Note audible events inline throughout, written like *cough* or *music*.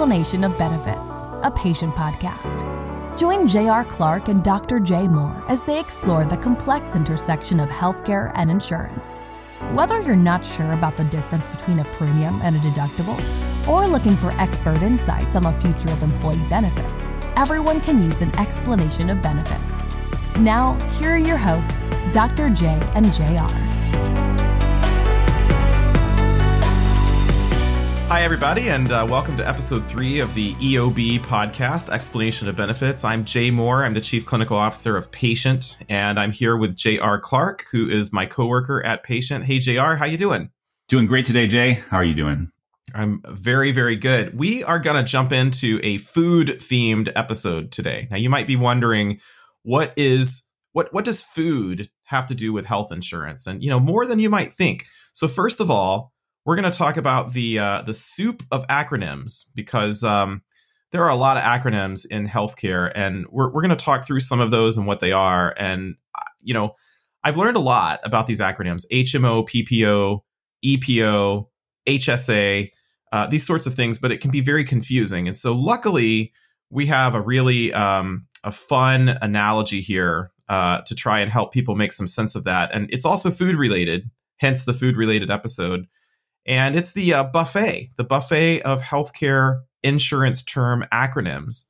Explanation of Benefits, a Paytient podcast. Join J.R. Clark and Dr. Jay Moore as they explore the complex intersection of healthcare and insurance. Whether you're not sure about the difference between a premium and a deductible, or looking for expert insights on the future of employee benefits, everyone can use an explanation of benefits. Now, here are your hosts, Dr. Jay and JR. Hi, everybody, and uh, welcome to episode three of the EOB podcast, Explanation of Benefits. I'm Jay Moore. I'm the Chief Clinical Officer of Paytient, and I'm here with JR Clark, who is my coworker at Paytient. Hey, JR, how you doing? Doing great today, Jay. How are you doing? I'm very, very good. We are going to jump into a food themed episode today. Now, you might be wondering, what is what what does food have to do with health insurance? And you know, more than you might think. So, first of all, we're going to talk about the uh, the soup of acronyms because um, there are a lot of acronyms in healthcare, and we're we're going to talk through some of those and what they are. And uh, you know, I've learned a lot about these acronyms: HMO, PPO, EPO, HSA, uh, these sorts of things. But it can be very confusing, and so luckily we have a really um, a fun analogy here uh, to try and help people make some sense of that. And it's also food related, hence the food related episode and it's the uh, buffet, the buffet of healthcare insurance term acronyms.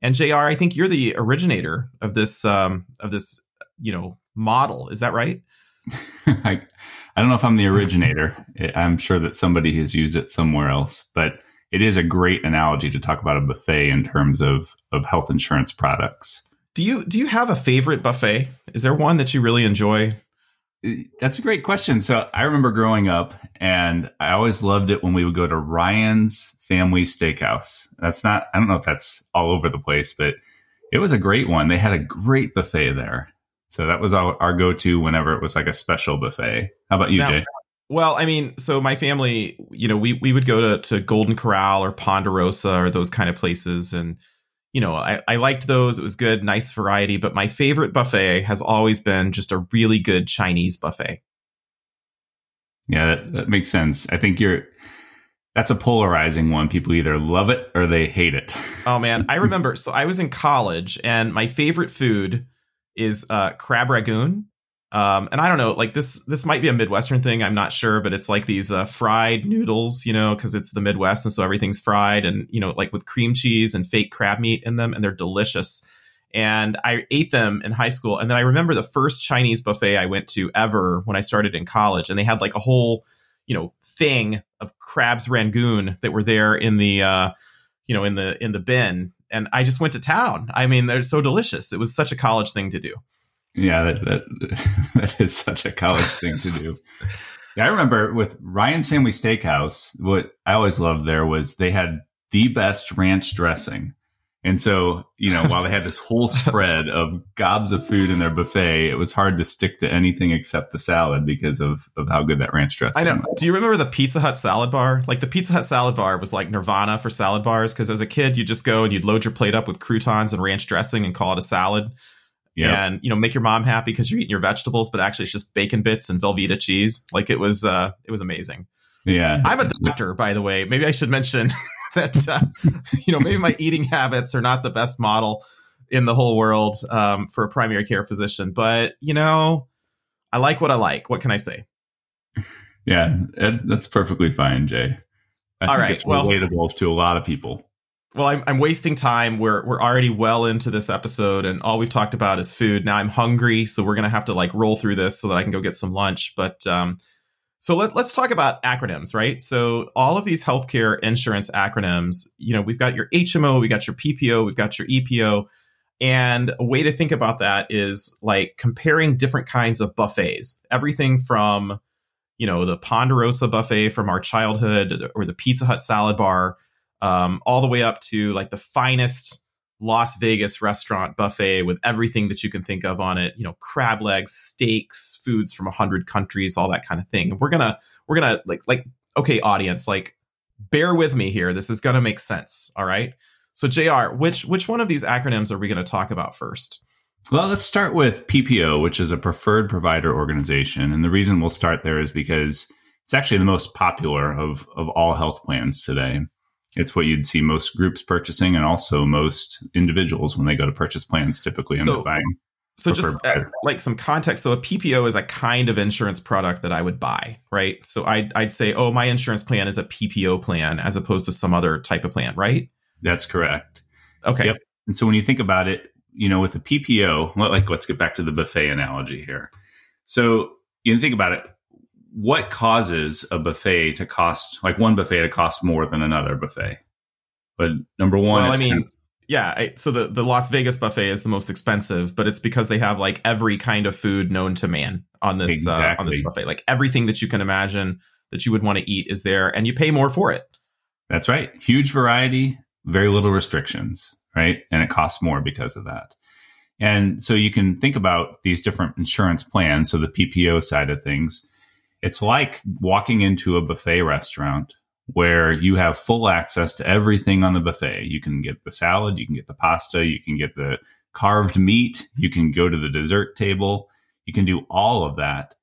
And JR, I think you're the originator of this um, of this you know model. Is that right? *laughs* I, I don't know if I'm the originator. I'm sure that somebody has used it somewhere else, but it is a great analogy to talk about a buffet in terms of of health insurance products. Do you do you have a favorite buffet? Is there one that you really enjoy? That's a great question. So I remember growing up and I always loved it when we would go to Ryan's Family Steakhouse. That's not, I don't know if that's all over the place, but it was a great one. They had a great buffet there. So that was our, our go to whenever it was like a special buffet. How about you, now, Jay? Well, I mean, so my family, you know, we, we would go to, to Golden Corral or Ponderosa or those kind of places. And you know, I, I liked those. It was good, nice variety. But my favorite buffet has always been just a really good Chinese buffet. Yeah, that, that makes sense. I think you're that's a polarizing one. People either love it or they hate it. *laughs* oh man, I remember. So I was in college, and my favorite food is uh, crab ragoon. Um, and I don't know, like this this might be a Midwestern thing. I'm not sure, but it's like these uh, fried noodles, you know, because it's the Midwest, and so everything's fried, and you know, like with cream cheese and fake crab meat in them, and they're delicious. And I ate them in high school, and then I remember the first Chinese buffet I went to ever when I started in college, and they had like a whole, you know, thing of crabs rangoon that were there in the, uh, you know, in the in the bin, and I just went to town. I mean, they're so delicious. It was such a college thing to do. Yeah, that, that *laughs* that is such a college thing to do. Yeah, I remember with Ryan's Family Steakhouse, what I always loved there was they had the best ranch dressing. And so, you know, while they had this whole *laughs* spread of gobs of food in their buffet, it was hard to stick to anything except the salad because of, of how good that ranch dressing I know. Was. Do you remember the Pizza Hut salad bar? Like the Pizza Hut salad bar was like nirvana for salad bars because as a kid, you just go and you'd load your plate up with croutons and ranch dressing and call it a salad yep. and you know make your mom happy because you're eating your vegetables, but actually it's just bacon bits and Velveeta cheese. Like it was, uh, it was amazing. Yeah, I'm a doctor, by the way. Maybe I should mention *laughs* that uh, you know maybe my eating habits are not the best model in the whole world um, for a primary care physician, but you know I like what I like. What can I say? Yeah, that's perfectly fine, Jay. I All think right, it's relatable well, to a lot of people well, I'm, I'm wasting time. We're we're already well into this episode, and all we've talked about is food. Now I'm hungry, so we're gonna have to like roll through this so that I can go get some lunch. But um, so let, let's talk about acronyms, right? So all of these healthcare insurance acronyms, you know, we've got your HMO, we got your PPO, we've got your EPO, and a way to think about that is like comparing different kinds of buffets. Everything from you know the Ponderosa buffet from our childhood, or the Pizza Hut salad bar um, all the way up to like the finest Las Vegas restaurant buffet with everything that you can think of on it. You know, crab legs, steaks, foods from a hundred countries, all that kind of thing. And we're gonna we're gonna like like okay, audience, like bear with me here. This is gonna make sense. All right. So JR, which which one of these acronyms are we to talk about first? Well, let's start with PPO, which is a preferred provider organization, and the reason we'll start there is because it's actually the most popular of of all health plans today. It's what you'd see most groups purchasing and also most individuals when they go to purchase plans typically end So- up buying. So just uh, like some context. So a PPO is a kind of insurance product that I would buy, right? So I'd, I'd say, oh, my insurance plan is a PPO plan as opposed to some other type of plan, right? That's correct. Okay. Yep. And so when you think about it, you know, with a PPO, like let's get back to the buffet analogy here. So you think about it, what causes a buffet to cost like one buffet to cost more than another buffet? But number one, Well, I mean, kind of- yeah. I, so the, the Las Vegas buffet is the most expensive, but it's because they have like every kind of food known to man on this uh, on this buffet. Like everything that you can imagine that you would want to eat is there, and you pay more for it. That's right. Huge variety, very little restrictions, right? And it costs more because of that. And so you can think about these different insurance plans. So the PPO side of things, it's like walking into a buffet restaurant where you have full access to everything on the buffet. You can get the salad, you can get the pasta, you can get the carved meat, you can go to the dessert table, you can do all of that.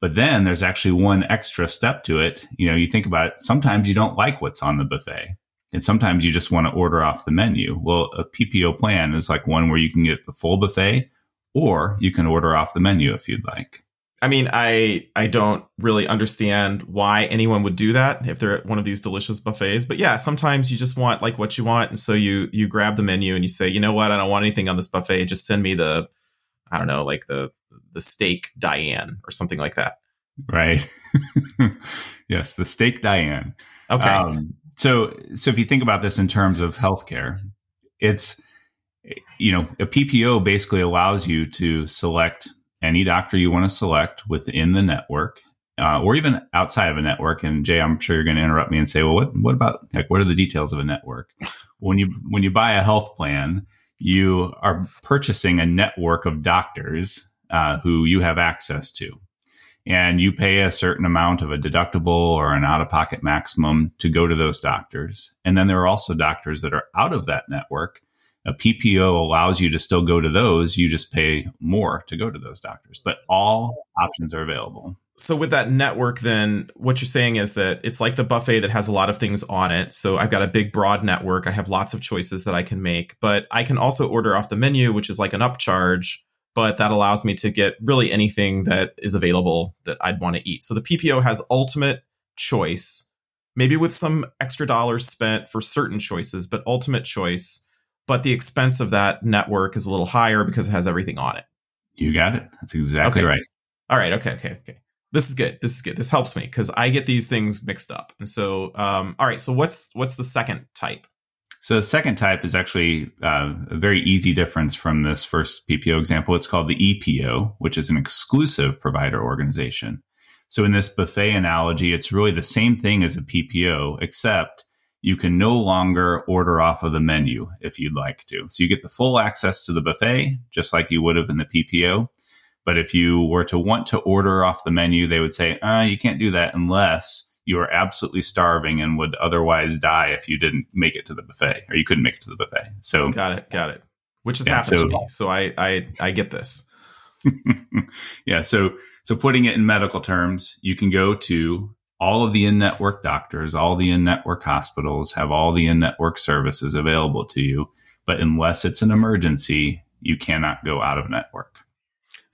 But then there's actually one extra step to it. You know, you think about it, sometimes you don't like what's on the buffet. And sometimes you just want to order off the menu. Well, a PPO plan is like one where you can get the full buffet or you can order off the menu if you'd like. I mean, I I don't really understand why anyone would do that if they're at one of these delicious buffets. But yeah, sometimes you just want like what you want, and so you you grab the menu and you say, you know what, I don't want anything on this buffet. Just send me the, I don't know, like the the steak Diane or something like that. Right. *laughs* yes, the steak Diane. Okay, Um, so, so if you think about this in terms of healthcare, it's you know a PPO basically allows you to select any doctor you want to select within the network, uh, or even outside of a network. And Jay, I'm sure you're going to interrupt me and say, "Well, what what about like what are the details of a network?" when you when you buy a health plan, you are purchasing a network of doctors uh, who you have access to and you pay a certain amount of a deductible or an out of pocket maximum to go to those doctors. And then there are also doctors that are out of that network. A PPO allows you to still go to those. You just pay more to go to those doctors, but all options are available. so with that network, then what you're saying is that it's like the buffet that has a lot of things on it. So I've got a big, broad network. I have lots of choices that I can make, but I can also order off the menu, which is like an upcharge. But that allows me to get really anything that is available that I'd want to eat. So the PPO has ultimate choice, maybe with some extra dollars spent for certain choices, but ultimate choice. But the expense of that network is a little higher because it has everything on it. You got it. That's exactly Okay. right. All right. Okay. Okay. Okay. This is good. This is good. This helps me because I get these things mixed up. And so, um, all right. So what's what's the second type? So the second type is actually uh, a very easy difference from this first PPO example. It's called the EPO, which is an exclusive provider organization. So in this buffet analogy, it's really the same thing as a PPO, except you can no longer order off of the menu if you'd like to. So you get the full access to the buffet, just like you would have in the PPO. But if you were to want to order off the menu, they would say, uh, you can't do that unless you are absolutely starving and would otherwise die if you didn't make it to the buffet or you couldn't make it to the buffet. So Got it. Got it. Which has Yeah, happened so- to me. So I I I get this. *laughs* yeah, so so putting it in medical terms, you can go to all of the in-network doctors, all the in-network hospitals have all the in-network services available to you, but unless it's an emergency, you cannot go out of network.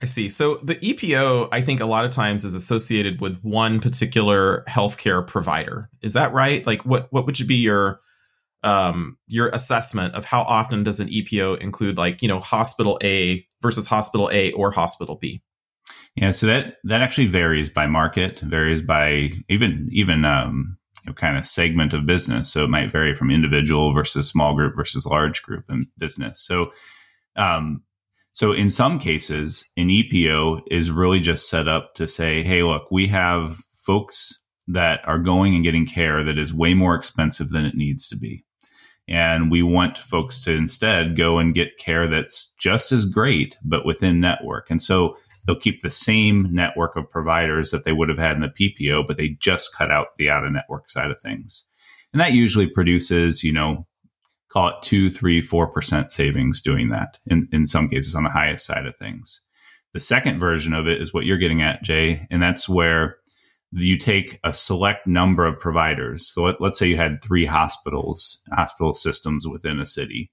I see. So the EPO, I think a lot of times is associated with one particular healthcare provider. Is that right? Like what what would you be your um your assessment of how often does an EPO include like, you know, hospital A versus hospital A or hospital B? Yeah, so that that actually varies by market, varies by even even um, kind of segment of business. So it might vary from individual versus small group versus large group in business. So, um, so in some cases, an EPO is really just set up to say, "Hey, look, we have folks that are going and getting care that is way more expensive than it needs to be." And we want folks to instead go and get care that's just as great, but within network. And so they'll keep the same network of providers that they would have had in the PPO, but they just cut out the out of network side of things. And that usually produces, you know, call it two, three, four percent savings doing that in, in some cases on the highest side of things. The second version of it is what you're getting at, Jay, and that's where you take a select number of providers. So let, us say you had three hospitals, hospital systems within a city.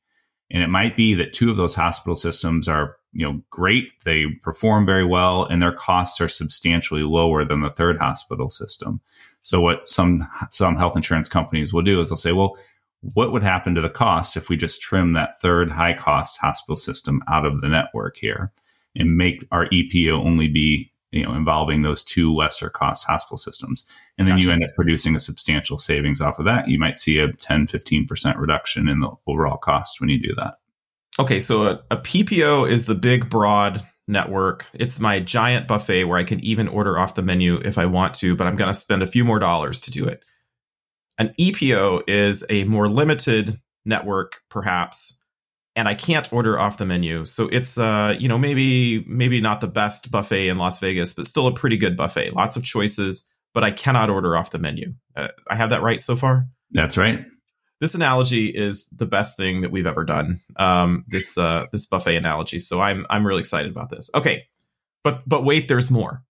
And it might be that two of those hospital systems are, you know, great. They perform very well and their costs are substantially lower than the third hospital system. So what some, some health insurance companies will do is they'll say, well, what would happen to the cost if we just trim that third high cost hospital system out of the network here and make our EPO only be you know involving those two lesser cost hospital systems. And then gotcha. you end up producing a substantial savings off of that. You might see a 10 15% reduction in the overall cost when you do that. Okay so a, a ppo is the big broad network. It's my giant buffet where i can even order off the menu if i want to but i'm going to spend a few more dollars to do it. An epo is a more limited network perhaps and I can't order off the menu. So it's uh, you know, maybe maybe not the best buffet in Las Vegas, but still a pretty good buffet. Lots of choices, but I cannot order off the menu. Uh, I have that right so far? That's right. This analogy is the best thing that we've ever done. Um, this uh, this buffet analogy. So I'm I'm really excited about this. Okay. But but wait, there's more.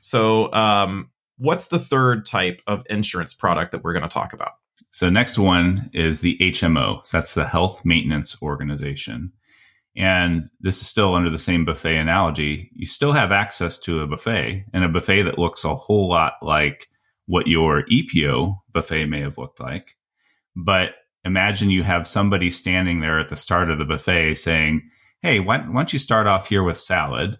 So um, what's the third type of insurance product that we're going to talk about? So next one is the HMO. So that's the Health Maintenance Organization. And this is still under the same buffet analogy. You still have access to a buffet and a buffet that looks a whole lot like what your EPO buffet may have looked like. But imagine you have somebody standing there at the start of the buffet saying, Hey, why, why don't you start off here with salad?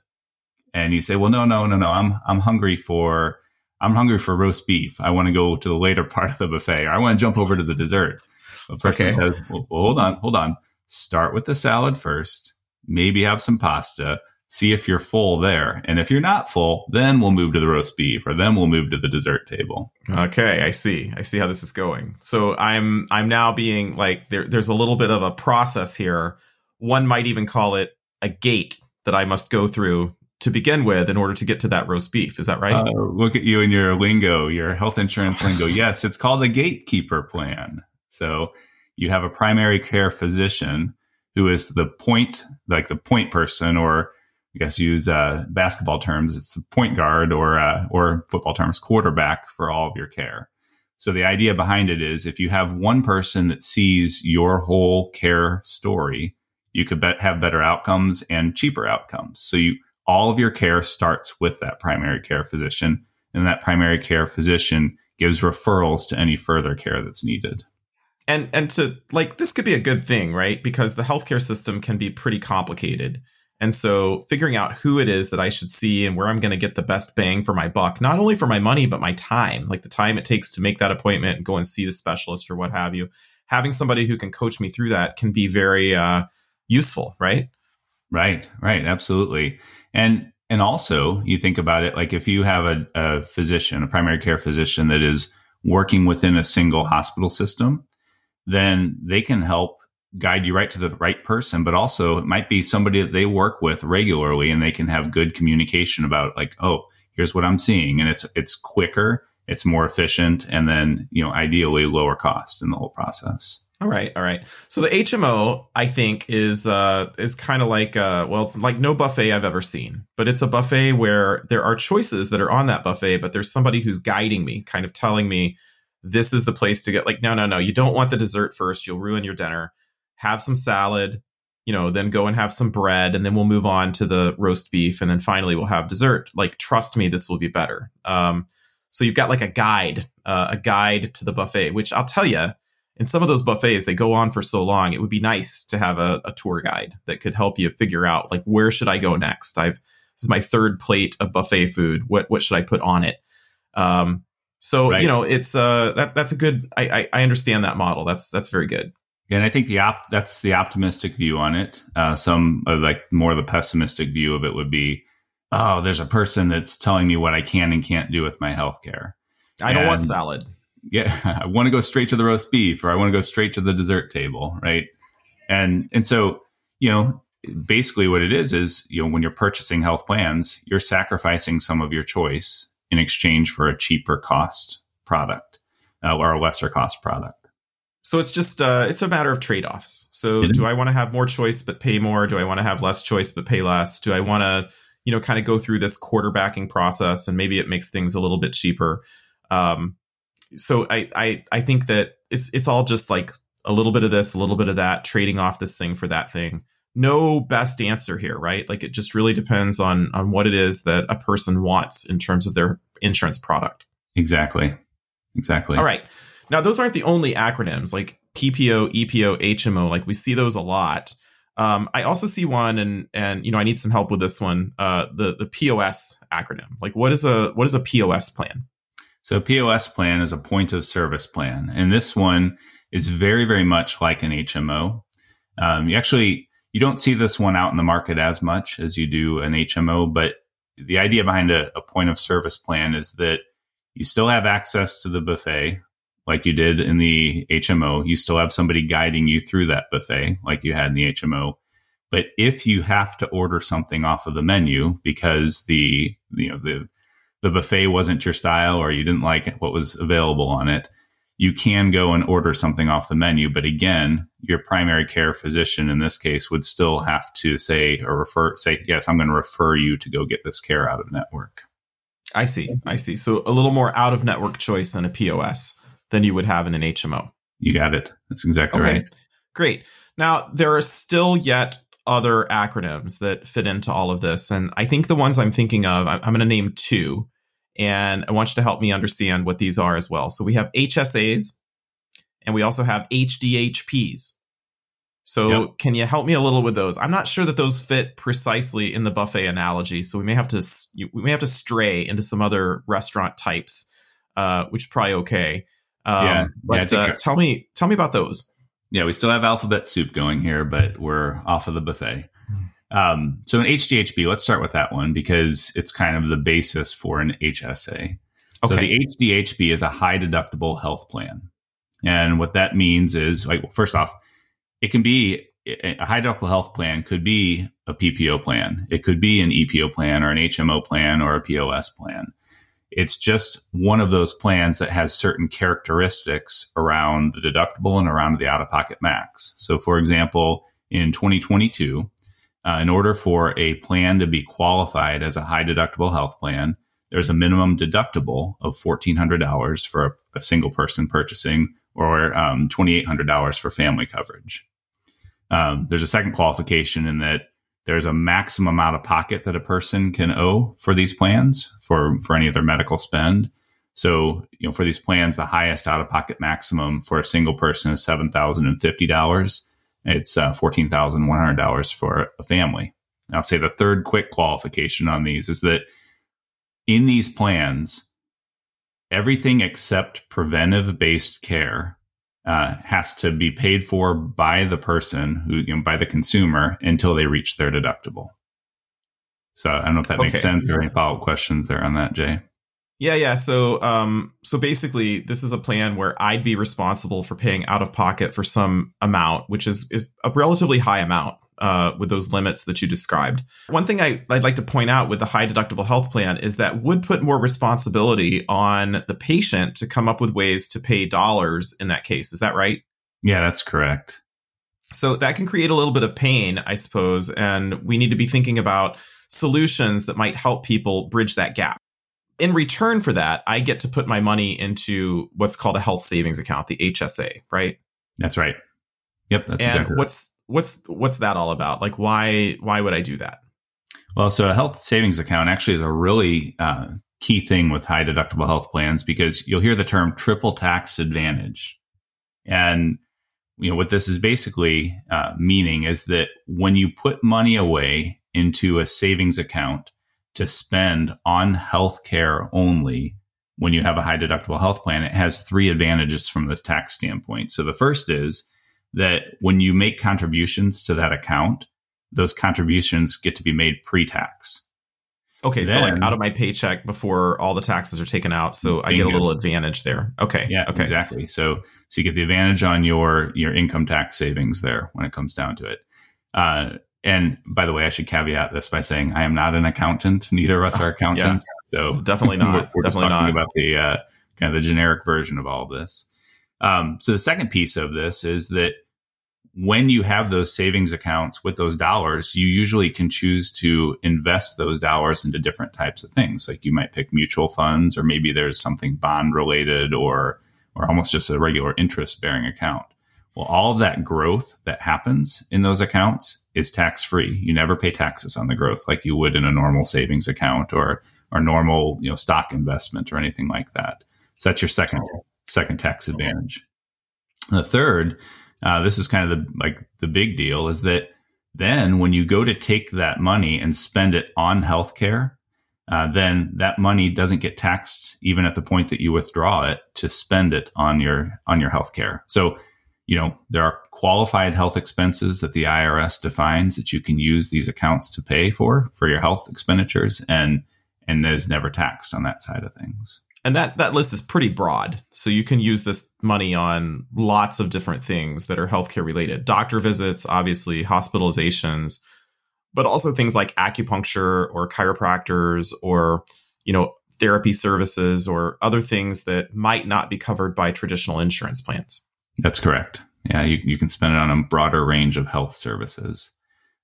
And you say, Well, no, no, no, no. I'm, I'm hungry for I'm hungry for roast beef. I want to go to the later *laughs* part of the buffet, or I want to jump over to the dessert. A person okay. says, well, hold on, hold on. Start with the salad first. Maybe have some pasta. See if you're full there. And if you're not full, then we'll move to the roast beef or then we'll move to the dessert table. Okay, I see. I see how this is going. So I'm I'm now being like there, there's a little bit of a process here. One might even call it a gate that I must go through to begin with in order to get to that roast beef. Is that right? Uh, look at you and your lingo, your health insurance lingo. *laughs* yes, it's called a gatekeeper plan. So you have a primary care physician who is the point, like the point person, or I guess use uh, basketball terms, it's the point guard, or uh, or football terms, quarterback for all of your care. So the idea behind it is if you have one person that sees your whole care story, you could bet, have better outcomes and cheaper outcomes. So you all of your care starts with that primary care physician, and that primary care physician gives referrals to any further care that's needed. And and to like this could be a good thing, right? Because the healthcare system can be pretty complicated. And so figuring out who it is that I should see and where I'm going to get the best bang for my buck, not only for my money, but my time, like the time it takes to make that appointment and go and see the specialist or what have you. Having somebody who can coach me through that can be very uh, useful, right? Right, right, absolutely. And and also you think about it like if you have a, a physician, a primary care physician that is working within a single hospital system, then they can help guide you right to the right person, but also it might be somebody that they work with regularly and they can have good communication about like, oh, here's what I'm seeing. And it's it's quicker, it's more efficient, and then, you know, ideally lower cost in the whole process. All right, all right. So the HMO, I think, is uh, is kind of like uh, well, it's like no buffet I've ever seen, but it's a buffet where there are choices that are on that buffet, but there's somebody who's guiding me, kind of telling me this is the place to get. Like, no, no, no, you don't want the dessert first; you'll ruin your dinner. Have some salad, you know, then go and have some bread, and then we'll move on to the roast beef, and then finally we'll have dessert. Like, trust me, this will be better. Um, so you've got like a guide, uh, a guide to the buffet, which I'll tell you and some of those buffets they go on for so long it would be nice to have a, a, tour guide that could help you figure out like where should i go next? I've this is my third plate of buffet food. What what should i put on it? Um so right. you know it's uh that that's a good I, I, I understand that model. That's that's very good. And I think the op- that's the optimistic view on it. Uh, some uh, like more the pessimistic view of it would be, oh, there's a person that's telling me what I can and can't do with my health care I don't want salad yeah, *laughs* I want to go straight to the roast beef or I want to go straight to the dessert table, right? And and so, you know, basically what it is is, you know, when you're purchasing health plans, you're sacrificing some of your choice in exchange for a cheaper cost product uh, or a lesser cost product. So it's just uh, it's a matter of trade offs. So do I want to have more choice but pay more? Do I want to have less choice but pay less? Do I want to you know, kind of go through this quarterbacking process and maybe it makes things a little bit cheaper. Um, so I, I, I think that it's, it's all just like a little bit of this, a little bit of that, trading off this thing for that thing. No best answer here, right? Like it just really depends on, on what it is that a person wants in terms of their insurance product. Exactly. Exactly. All right. Now, those aren't the only acronyms like PPO, EPO, HMO. Like we see those a lot. Um, I also see one, and and you know I need some help with this one. Uh, the the POS acronym. Like what is a what is a POS plan? So POS plan is a point of service plan, and this one is very very much like an HMO. Um, you actually you don't see this one out in the market as much as you do an HMO, but the idea behind a, a point of service plan is that you still have access to the buffet like you did in the HMO. You still have somebody guiding you through that buffet like you had in the HMO. But if you have to order something off of the menu because the you know the the buffet wasn't your style or you didn't like what was available on it, you can go and order something off the menu. But again, your primary care physician in this case would still have to say or refer say, yes, I'm going to refer you to go get this care out of network. I see. I see. So a little more out of network choice than a POS than you would have in an HMO. You got it. That's exactly okay. right. Great. Now, there are still yet other acronyms that fit into all of this. And I think the ones I'm thinking of, I'm, going to name two. And I want you to help me understand what these are as well. So we have HSAs and we also have HDHPs. So yep. can you help me a little with those? I'm not sure that those fit precisely in the buffet analogy, so we may have to we may have to stray into some other restaurant types, uh, which is probably okay. Um, yeah, but yeah, uh, tell me, tell me about those. Yeah, we still have alphabet soup going here, but we're off of the buffet. Um, so an HDHP, let's start with that one because it's kind of the basis for an HSA. Okay. So the HDHP is a high deductible health plan. And what that means is like, first off, it can be a high deductible health plan could be a PPO plan. It could be an EPO plan or an HMO plan or a POS plan. It's just one of those plans that has certain characteristics around the deductible and around the out of pocket max. So, for example, in 2022, uh, in order for a plan to be qualified as a high deductible health plan, there's a minimum deductible of $1,400 for a, a single person purchasing or um, $2,800 for family coverage. Um, there's a second qualification in that there's a maximum out of pocket that a person can owe for these plans for for any of their medical spend. So, you know, for these plans, the highest out of pocket maximum for a single person is seven thousand and fifty dollars. It's uh, fourteen thousand one hundred dollars for a family. I'll say the third quick qualification on these is that in these plans, everything except preventive based care uh, has to be paid for by the person who, you know, by the consumer until they reach their deductible. So I don't know if that okay. makes sense or any follow up questions there on that, Jay. Yeah, yeah. So, um, so basically, this is a plan where I'd be responsible for paying out of pocket for some amount, which is is a relatively high amount uh, with those limits that you described. One thing I, I'd like to point out with the high deductible health plan is that would put more responsibility on the patient to come up with ways to pay dollars in that case. Is that right? Yeah, that's correct. So that can create a little bit of pain, I suppose, and we need to be thinking about solutions that might help people bridge that gap. In return for that, I get to put my money into what's called a health savings account, the HSA, right? That's right. Yep, that's and exactly. What's what's what's that all about? Like, why why would I do that? Well, so a health savings account actually is a really uh, key thing with high deductible health plans because you'll hear the term triple tax advantage, and you know what this is basically uh, meaning is that when you put money away into a savings account to spend on health care only when you have a high deductible health plan, it has three advantages from the tax standpoint. So the first is that when you make contributions to that account, those contributions get to be made pre-tax. Okay, then, so like out of my paycheck before all the taxes are taken out, so I get a little advantage there. Okay, yeah, okay. exactly. So so you get the advantage on your your income tax savings there when it comes down to it. Uh, and by the way, I should caveat this by saying I am not an accountant. Neither of us are *laughs* accountants, yeah, so definitely not. *laughs* we're, we're definitely just talking not. about the uh, kind of the generic version of all of this. Um, so the second piece of this is that when you have those savings accounts with those dollars, you usually can choose to invest those dollars into different types of things. Like you might pick mutual funds, or maybe there's something bond related, or or almost just a regular interest bearing account. Well, all of that growth that happens in those accounts is tax free. You never pay taxes on the growth like you would in a normal savings account or or normal you know stock investment or anything like that. So that's your second second tax advantage. The third uh, this is kind of the like the big deal is that then when you go to take that money and spend it on healthcare, uh, then that money doesn't get taxed even at the point that you withdraw it to spend it on your on your healthcare. So, you know, there are qualified health expenses that the IRS defines that you can use these accounts to pay for for your health expenditures, and and is never taxed on that side of things and that that list is pretty broad. So you can use this money on lots of different things that are healthcare related. Doctor visits obviously hospitalizations but also things like acupuncture or chiropractors or you know therapy services or other things that might not be covered by traditional insurance plans. That's correct. Yeah you, you can spend it on a broader range of health services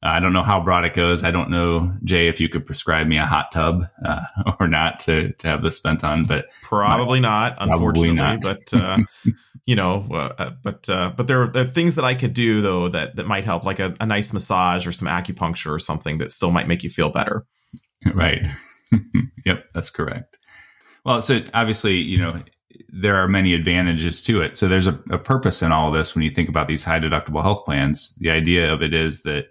I don't know how broad it goes. I don't know, Jay, if you could prescribe me a hot tub uh, *laughs* or not to, to have this spent on, but probably my, not, unfortunately. Not. But uh, *laughs* you know, uh, uh, but uh, but there are, there are, things that I could do though that that might help, like a, a nice massage or some acupuncture or something that still might make you feel better. *laughs* Right. yep, that's correct. Well, so obviously, you know, there are many advantages to it. So there's a, a purpose in all of this when you think about these high deductible health plans. The idea of it is that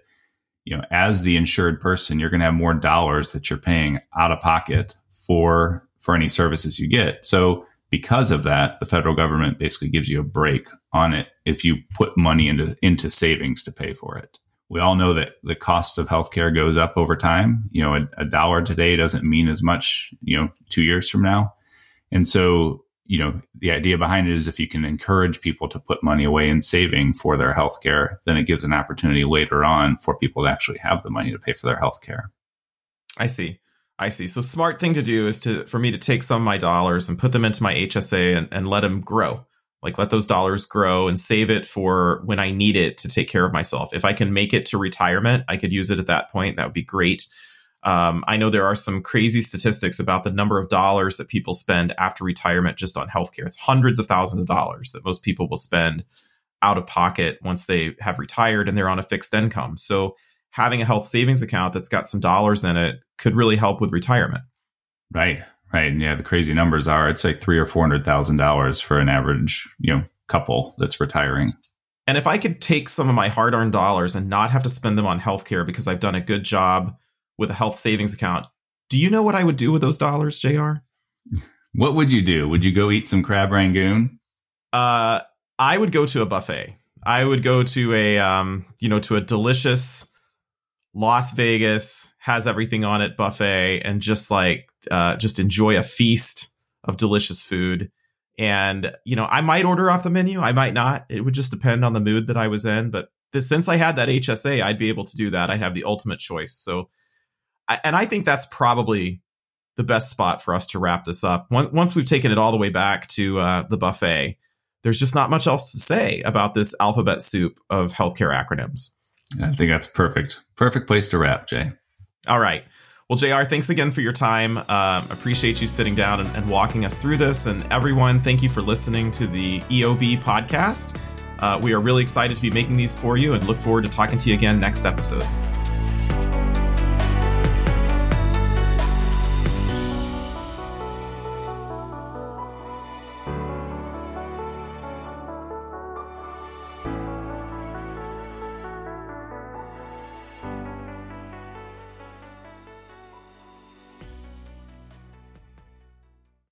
you know, as the insured person, you're going to have more dollars that you're paying out of pocket for for any services you get. So because of that, the federal government basically gives you a break on it if you put money into into savings to pay for it. We all know that the cost of healthcare goes up over time. You know, a, a dollar today doesn't mean as much, you know, 2 years from now. And so you know, the idea behind it is if you can encourage people to put money away in saving for their health care, then it gives an opportunity later on for people to actually have the money to pay for their health care. I see. I see. So smart thing to do is to for me to take some of my dollars and put them into my HSA and, and let them grow. Like let those dollars grow and save it for when I need it to take care of myself. If I can make it to retirement, I could use it at that point. That would be great. Um, I know there are some crazy statistics about the number of dollars that people spend after retirement just on healthcare. It's hundreds of thousands of dollars that most people will spend out of pocket once they have retired and they're on a fixed income. So having a health savings account that's got some dollars in it could really help with retirement. Right. Right. And yeah, the crazy numbers are it's like three or four hundred thousand dollars for an average, you know, couple that's retiring. And if I could take some of my hard earned dollars and not have to spend them on healthcare because I've done a good job with a health savings account. Do you know what I would do with those dollars, JR? What would you do? Would you go eat some crab rangoon? Uh, I would go to a buffet. I would go to a um, you know, to a delicious Las Vegas has everything on it buffet and just like uh, just enjoy a feast of delicious food. And you know, I might order off the menu, I might not. It would just depend on the mood that I was in. But this, since I had that HSA, I'd be able to do that. I'd have the ultimate choice. So and I think that's probably the best spot for us to wrap this up. Once we've taken it all the way back to uh, the buffet, there's just not much else to say about this alphabet soup of healthcare acronyms. I think that's perfect. Perfect place to wrap, Jay. All right. Well, JR, thanks again for your time. Um, appreciate you sitting down and, and, walking us through this. And everyone, thank you for listening to the EOB podcast. Uh, we are really excited to be making these for you and look forward to talking to you again next episode.